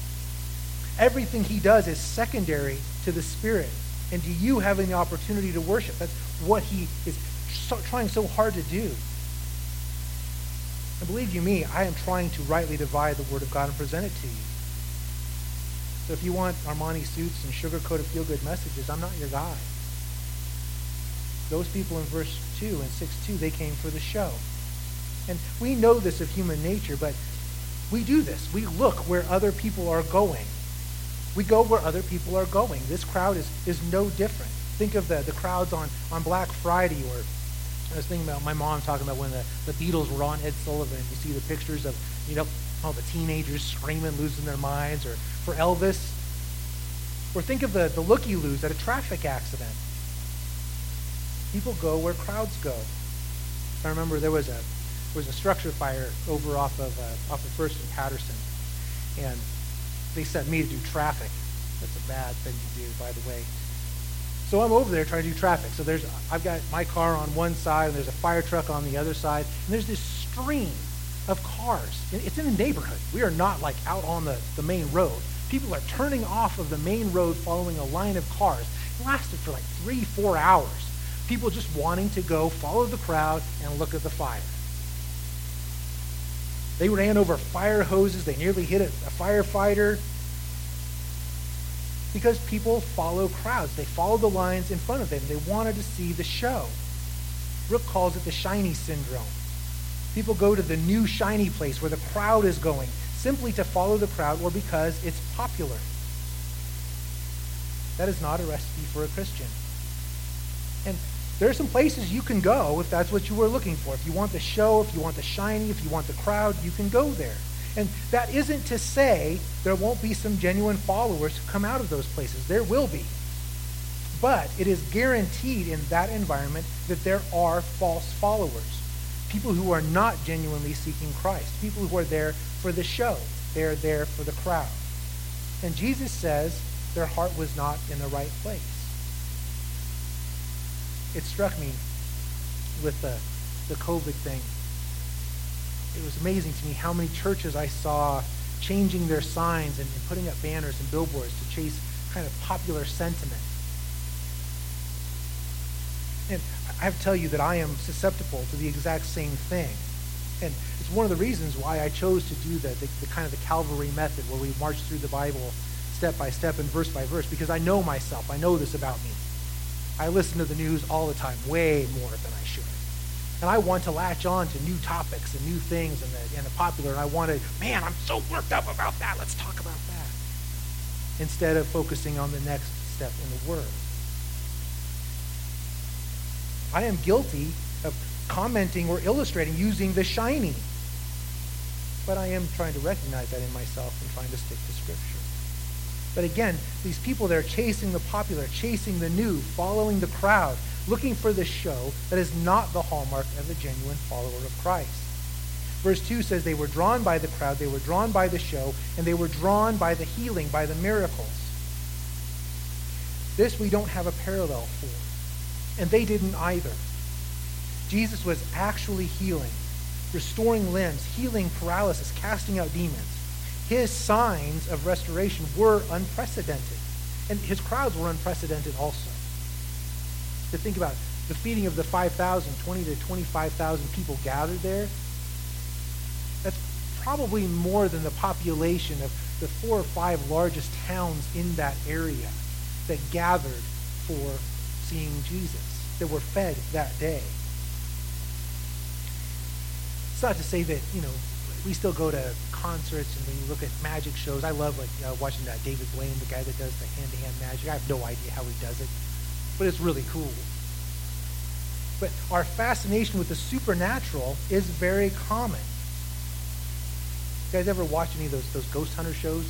Everything he does is secondary to the Spirit and to you having the opportunity to worship. That's what he is so, trying so hard to do. And believe you me, I am trying to rightly divide the Word of God and present it to you. So if you want Armani suits and sugar-coated feel-good messages, I'm not your guy. Those people in verse 2 and 6.2, they came for the show. And we know this of human nature, but we do this. We look where other people are going. We go where other people are going. This crowd is, is no different. Think of the, the crowds on, on Black Friday or I was thinking about my mom talking about when the, the Beatles were on Ed Sullivan. You see the pictures of, you know, all the teenagers screaming, losing their minds, or for Elvis. Or think of the, the look you lose at a traffic accident. People go where crowds go. I remember there was a there was a structure fire over off of uh, off of First and Patterson, and they sent me to do traffic. That's a bad thing to do, by the way. So I'm over there trying to do traffic. So there's I've got my car on one side, and there's a fire truck on the other side, and there's this stream of cars. It's in the neighborhood. We are not like out on the, the main road. People are turning off of the main road following a line of cars. It lasted for like three, four hours. People just wanting to go follow the crowd and look at the fire. They ran over fire hoses. They nearly hit a, a firefighter. Because people follow crowds. They follow the lines in front of them. They wanted to see the show. Brooke calls it the shiny syndrome. People go to the new shiny place where the crowd is going simply to follow the crowd or because it's popular. That is not a recipe for a Christian. And there are some places you can go if that's what you were looking for. If you want the show, if you want the shiny, if you want the crowd, you can go there. And that isn't to say there won't be some genuine followers who come out of those places. There will be. But it is guaranteed in that environment that there are false followers. People who are not genuinely seeking Christ. People who are there for the show. They're there for the crowd. And Jesus says their heart was not in the right place it struck me with the, the COVID thing. It was amazing to me how many churches I saw changing their signs and, and putting up banners and billboards to chase kind of popular sentiment. And I have to tell you that I am susceptible to the exact same thing. And it's one of the reasons why I chose to do the, the, the, kind of the Calvary method where we march through the Bible step by step and verse by verse because I know myself. I know this about me. I listen to the news all the time, way more than I should. And I want to latch on to new topics and new things and the, and the popular. And I want to, man, I'm so worked up about that. Let's talk about that. Instead of focusing on the next step in the Word. I am guilty of commenting or illustrating using the shiny. But I am trying to recognize that in myself and trying to stick to Scripture. But again, these people that are chasing the popular, chasing the new, following the crowd, looking for the show, that is not the hallmark of a genuine follower of Christ. Verse 2 says they were drawn by the crowd, they were drawn by the show, and they were drawn by the healing, by the miracles. This we don't have a parallel for. And they didn't either. Jesus was actually healing, restoring limbs, healing paralysis, casting out demons his signs of restoration were unprecedented. And his crowds were unprecedented also. To think about the feeding of the 5,000, 20 to 25,000 people gathered there, that's probably more than the population of the four or five largest towns in that area that gathered for seeing Jesus, that were fed that day. It's not to say that, you know, we still go to concerts and we look at magic shows. I love like uh, watching that David Blaine, the guy that does the hand-to-hand magic. I have no idea how he does it, but it's really cool. But our fascination with the supernatural is very common. You guys ever watch any of those those ghost hunter shows?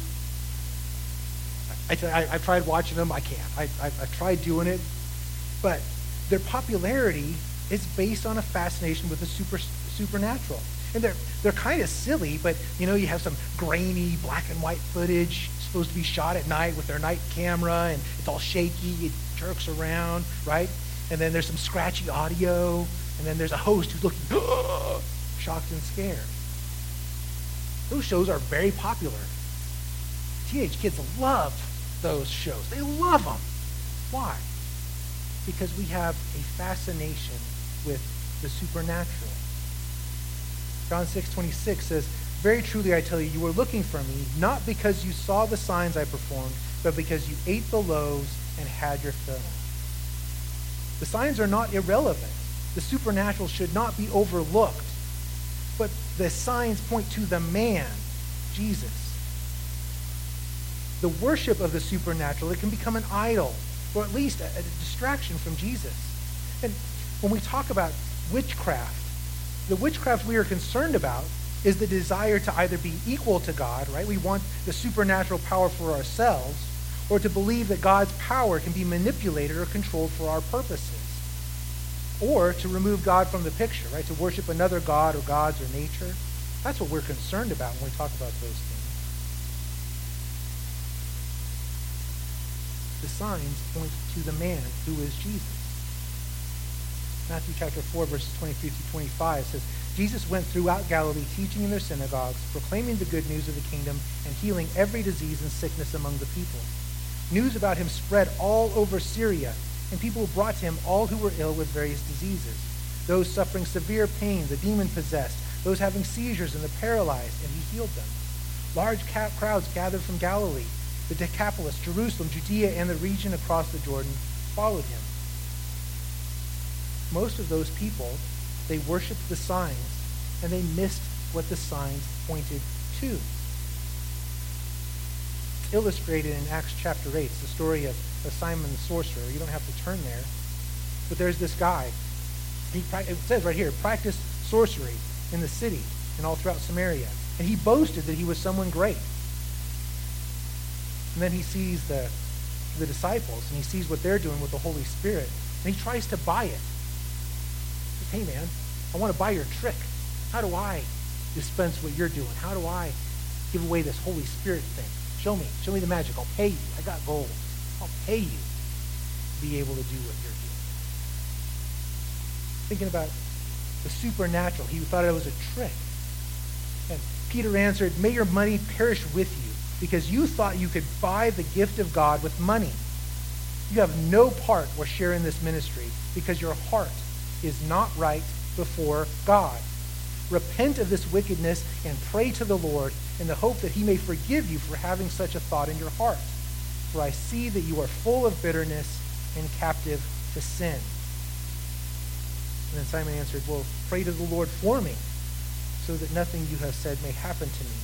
I, I, have tried watching them. I can't. I, I, I've tried doing it, but their popularity is based on a fascination with the super supernatural. And they're, they're kind of silly, but, you know, you have some grainy black and white footage supposed to be shot at night with their night camera, and it's all shaky, it jerks around, right? And then there's some scratchy audio, and then there's a host who's looking shocked and scared. Those shows are very popular. Teenage kids love those shows. They love them. Why? Because we have a fascination with the supernatural. John 6, 26 says, Very truly I tell you, you were looking for me, not because you saw the signs I performed, but because you ate the loaves and had your fill. The signs are not irrelevant. The supernatural should not be overlooked. But the signs point to the man, Jesus. The worship of the supernatural, it can become an idol, or at least a, a distraction from Jesus. And when we talk about witchcraft, the witchcraft we are concerned about is the desire to either be equal to God, right? We want the supernatural power for ourselves, or to believe that God's power can be manipulated or controlled for our purposes. Or to remove God from the picture, right? To worship another God or gods or nature. That's what we're concerned about when we talk about those things. The signs point to the man who is Jesus. Matthew chapter 4, verses 23 through 25 says, Jesus went throughout Galilee, teaching in their synagogues, proclaiming the good news of the kingdom, and healing every disease and sickness among the people. News about him spread all over Syria, and people brought to him all who were ill with various diseases, those suffering severe pain, the demon possessed, those having seizures and the paralyzed, and he healed them. Large crowds gathered from Galilee, the Decapolis, Jerusalem, Judea, and the region across the Jordan followed him. Most of those people, they worshiped the signs, and they missed what the signs pointed to. It's illustrated in Acts chapter 8. It's the story of, Simon the sorcerer. You don't have to turn there. But there's this guy. He, it says right here, practiced sorcery in the city and all throughout Samaria. And he boasted that he was someone great. And then he sees the, the disciples and he sees what they're doing with the Holy Spirit. And he tries to buy it. Hey, man, I want to buy your trick. How do I dispense what you're doing? How do I give away this Holy Spirit thing? Show me. Show me the magic. I'll pay you. I got gold. I'll pay you to be able to do what you're doing. Thinking about the supernatural. He thought it was a trick. And Peter answered, May your money perish with you, because you thought you could buy the gift of God with money. You have no part or share in this ministry, because your heart is not right before God. Repent of this wickedness and pray to the Lord in the hope that he may forgive you for having such a thought in your heart. For I see that you are full of bitterness and captive to sin. And then Simon answered, Well, pray to the Lord for me, so that nothing you have said may happen to me.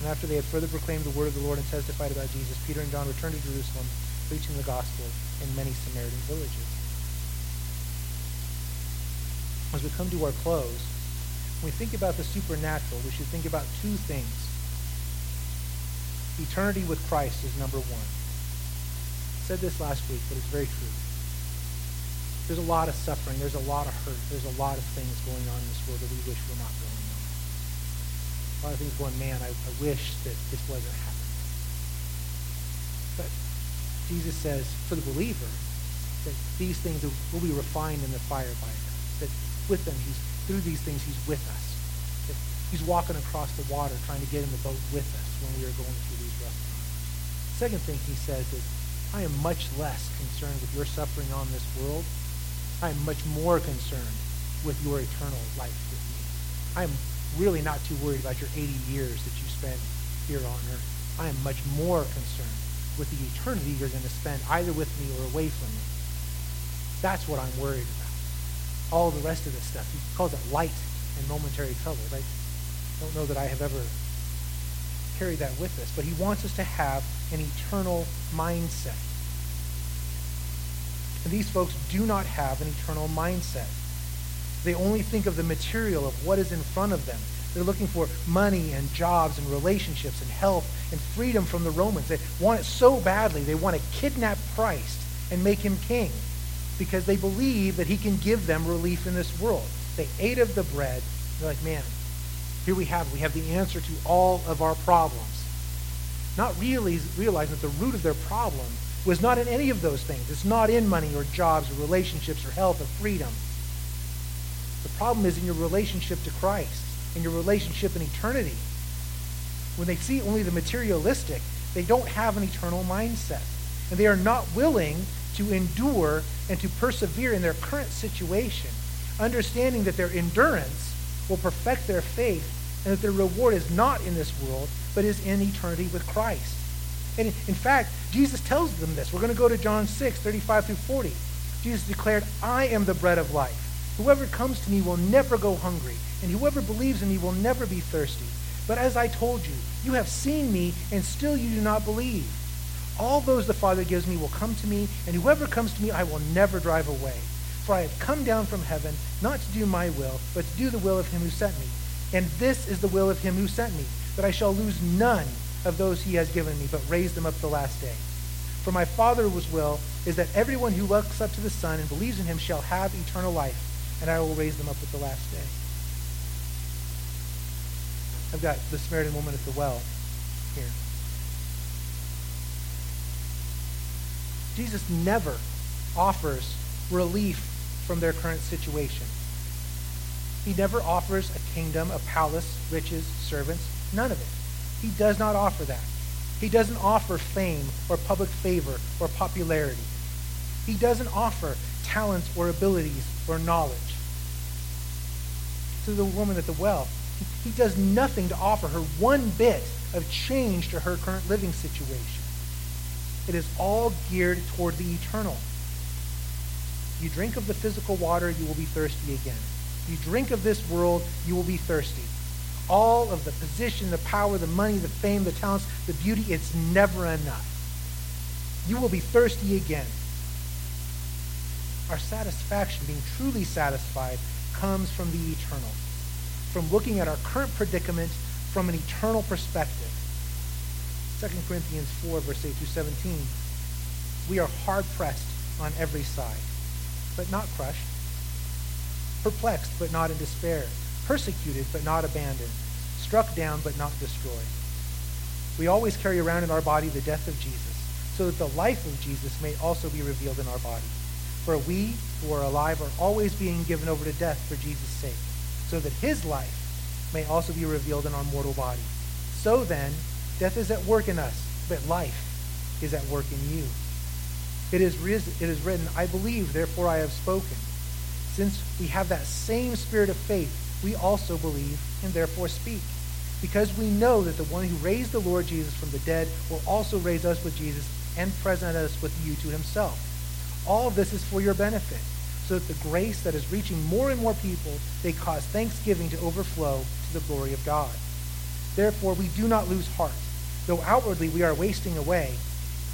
And after they had further proclaimed the word of the Lord and testified about Jesus, Peter and John returned to Jerusalem, preaching the gospel in many Samaritan villages. As we come to our close, when we think about the supernatural, we should think about two things. Eternity with Christ is number one. I said this last week, but it's very true. There's a lot of suffering. There's a lot of hurt. There's a lot of things going on in this world that we wish were not going on. A lot of things going, man, I, I wish that this wasn't happening. But Jesus says, for the believer, that these things will be refined in the fire by him. That with them, he's through these things, he's with us. He's walking across the water, trying to get in the boat with us when we are going through these rough times. Second thing he says is, I am much less concerned with your suffering on this world I am much more concerned with your eternal life with me. I am really not too worried about your 80 years that you spend here on earth. I am much more concerned with the eternity you're going to spend either with me or away from me. That's what I'm worried about. All the rest of this stuff. He calls it light and momentary trouble, right? I don't know that I have ever carried that with us, but he wants us to have an eternal mindset. And these folks do not have an eternal mindset. They only think of the material of what is in front of them. They're looking for money and jobs and relationships and health and freedom from the Romans. They want it so badly, they want to kidnap Christ and make him king because they believe that he can give them relief in this world. They ate of the bread. They're like, man, here we have it. We have the answer to all of our problems. Not really realizing that the root of their problem was not in any of those things. It's not in money or jobs or relationships or health or freedom. The problem is in your relationship to Christ, in your relationship in eternity. When they see only the materialistic, they don't have an eternal mindset. And they are not willing to endure and to persevere in their current situation, understanding that their endurance will perfect their faith and that their reward is not in this world, but is in eternity with Christ. And in fact, Jesus tells them this. We're going to go to John 6, 35 through 40. Jesus declared, I am the bread of life. Whoever comes to me will never go hungry, and whoever believes in me will never be thirsty. But as I told you, you have seen me, and still you do not believe. All those the Father gives me will come to me, and whoever comes to me I will never drive away. For I have come down from heaven, not to do my will, but to do the will of him who sent me. And this is the will of him who sent me, that I shall lose none of those he has given me, but raise them up the last day. For my Father's will is that everyone who looks up to the Son and believes in him shall have eternal life, and I will raise them up at the last day. I've got the Samaritan woman at the well here. Jesus never offers relief from their current situation. He never offers a kingdom, a palace, riches, servants, none of it. He does not offer that. He doesn't offer fame or public favor or popularity. He doesn't offer talents or abilities or knowledge. to the woman at the well. He does nothing to offer her one bit of change to her current living situation. It is all geared toward the eternal. You drink of the physical water, you will be thirsty again. You drink of this world, you will be thirsty. All of the position, the power, the money, the fame, the talents, the beauty, it's never enough. You will be thirsty again. Our satisfaction, being truly satisfied, comes from the eternal, from looking at our current predicament from an eternal perspective. 2 Corinthians 4, verse 8 through 17. We are hard pressed on every side, but not crushed, perplexed, but not in despair, persecuted, but not abandoned, struck down, but not destroyed. We always carry around in our body the death of Jesus, so that the life of Jesus may also be revealed in our body. For we who are alive are always being given over to death for Jesus' sake, so that his life may also be revealed in our mortal body. So then, death is at work in us, but life is at work in you. It is, it is written, I believe, therefore I have spoken. Since we have that same spirit of faith, we also believe and therefore speak. Because we know that the one who raised the Lord Jesus from the dead will also raise us with Jesus and present us with you to himself. All of this is for your benefit, so that the grace that is reaching more and more people may cause thanksgiving to overflow to the glory of God. Therefore, we do not lose heart. Though outwardly we are wasting away,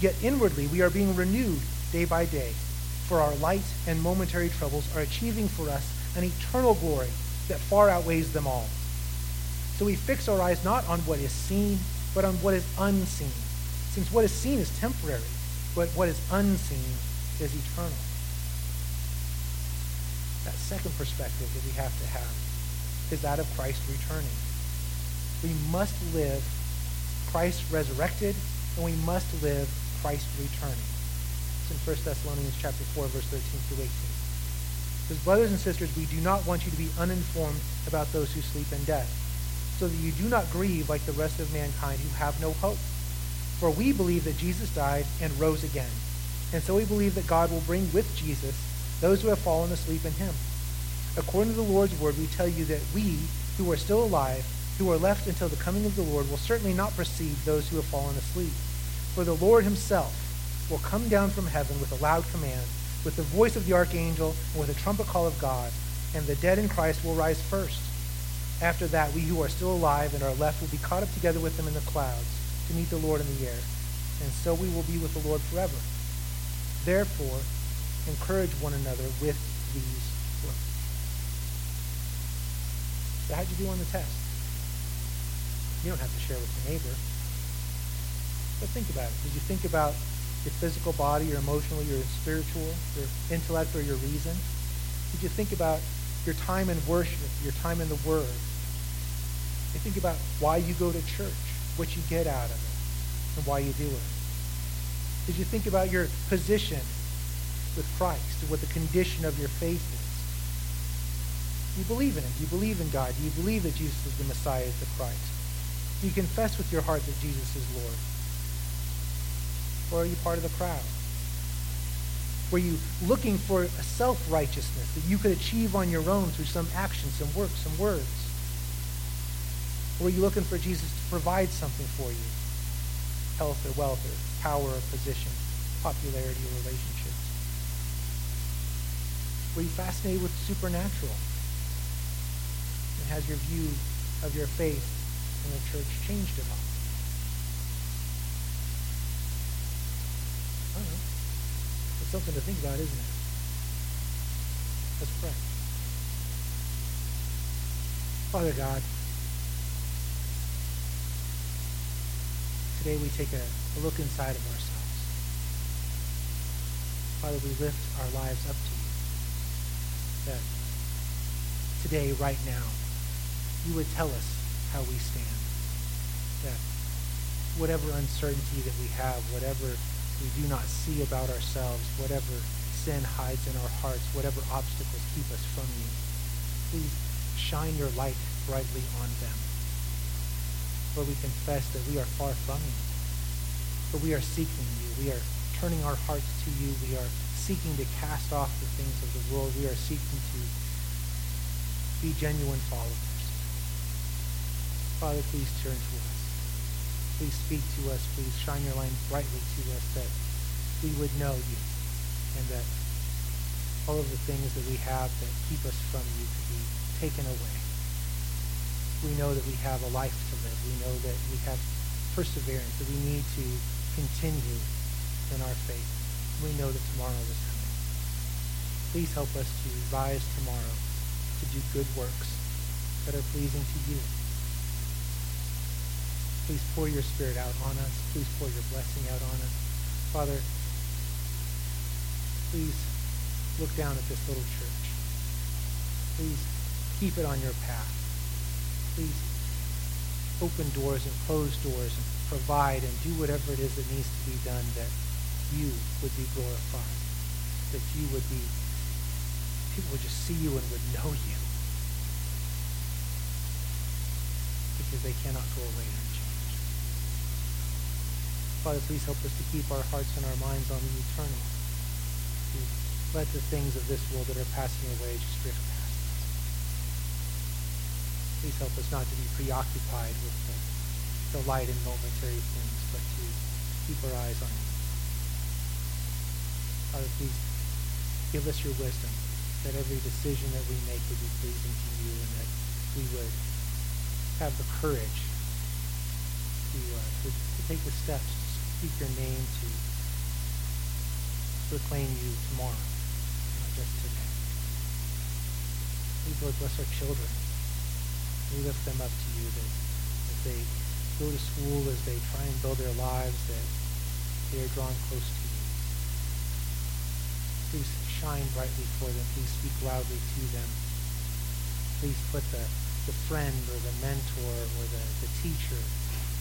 yet inwardly we are being renewed day by day. For our light and momentary troubles are achieving for us an eternal glory that far outweighs them all. So we fix our eyes not on what is seen, but on what is unseen. Since what is seen is temporary, but what is unseen is eternal. That second perspective that we have to have is that of Christ returning. We must live Christ resurrected, and we must live Christ returning. It's in 1 Thessalonians chapter 4, verse 13 through 18. Because brothers and sisters, we do not want you to be uninformed about those who sleep in death, so that you do not grieve like the rest of mankind who have no hope. For we believe that Jesus died and rose again. And so we believe that God will bring with Jesus those who have fallen asleep in him. According to the Lord's word, we tell you that we, who are still alive, who are left until the coming of the Lord, will certainly not precede those who have fallen asleep. For the Lord himself will come down from heaven with a loud command, with the voice of the archangel, and with a trumpet call of God, and the dead in Christ will rise first. After that, we who are still alive and are left will be caught up together with them in the clouds to meet the Lord in the air, and so we will be with the Lord forever. Therefore, encourage one another with these words. So how'd you do on the test? You don't have to share with your neighbor. But think about it. Did you think about your physical body, your emotional, your spiritual, your intellect, or your reason? Did you think about your time in worship, your time in the Word? You think about why you go to church, what you get out of it, and why you do it. Did you think about your position with Christ what the condition of your faith is? Do you believe in Him? Do you believe in God? Do you believe that Jesus is the Messiah, is the Christ? You confess with your heart that Jesus is Lord? Or are you part of the crowd? Were you looking for a self-righteousness that you could achieve on your own through some actions, some works, some words? Or were you looking for Jesus to provide something for you? Health or wealth or power or position, popularity or relationships? Were you fascinated with supernatural? And has your view of your faith in the church changed at all? I don't know. It's something to think about, isn't it? Let's pray. Father God, today we take a, a look inside of ourselves. Father, we lift our lives up to you. That today, right now, you would tell us how we stand. That whatever uncertainty that we have, whatever we do not see about ourselves, whatever sin hides in our hearts, whatever obstacles keep us from you, please shine your light brightly on them. Lord, we confess that we are far from you. But we are seeking you. We are turning our hearts to you. We are seeking to cast off the things of the world. We are seeking to be genuine followers. Father, please turn to us. Please speak to us. Please shine your light brightly to us that we would know you and that all of the things that we have that keep us from you could be taken away. We know that we have a life to live. We know that we have perseverance, that we need to continue in our faith. We know that tomorrow is coming. Please help us to rise tomorrow to do good works that are pleasing to you. Please pour your spirit out on us. Please pour your blessing out on us. Father, please look down at this little church. Please keep it on your path. Please open doors and close doors and provide and do whatever it is that needs to be done that you would be glorified, that you would be, people would just see you and would know you. Because they cannot go away. Father, please help us to keep our hearts and our minds on the eternal. To let the things of this world that are passing away just drift past us. Please help us not to be preoccupied with the, the light and momentary things, but to keep our eyes on you. Father, please give us your wisdom that every decision that we make would be pleasing to you and that we would have the courage to, uh, to, to take the steps speak your name, to proclaim you tomorrow, not just today. Please, Lord, bless our children. We lift them up to you that as they go to school, as they try and build their lives, that they are drawn close to you. Please shine brightly for them. Please speak loudly to them. Please put the, the friend or the mentor or the, the teacher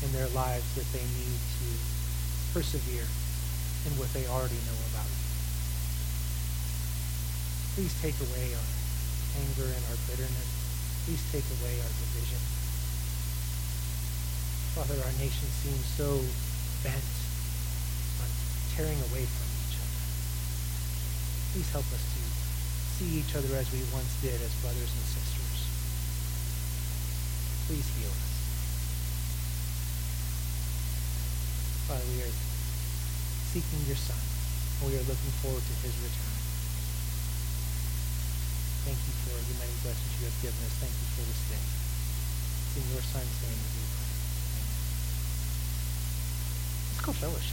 in their lives that they need to persevere in what they already know about you. Please take away our anger and our bitterness. Please take away our division. Father, our nation seems so bent on tearing away from each other. Please help us to see each other as we once did as brothers and sisters. Please heal us. Father, we are seeking your Son, and we are looking forward to his return. Thank you for the many blessings you have given us. Thank you for this day. It's in your Son's name that we pray. Let's go fellowship.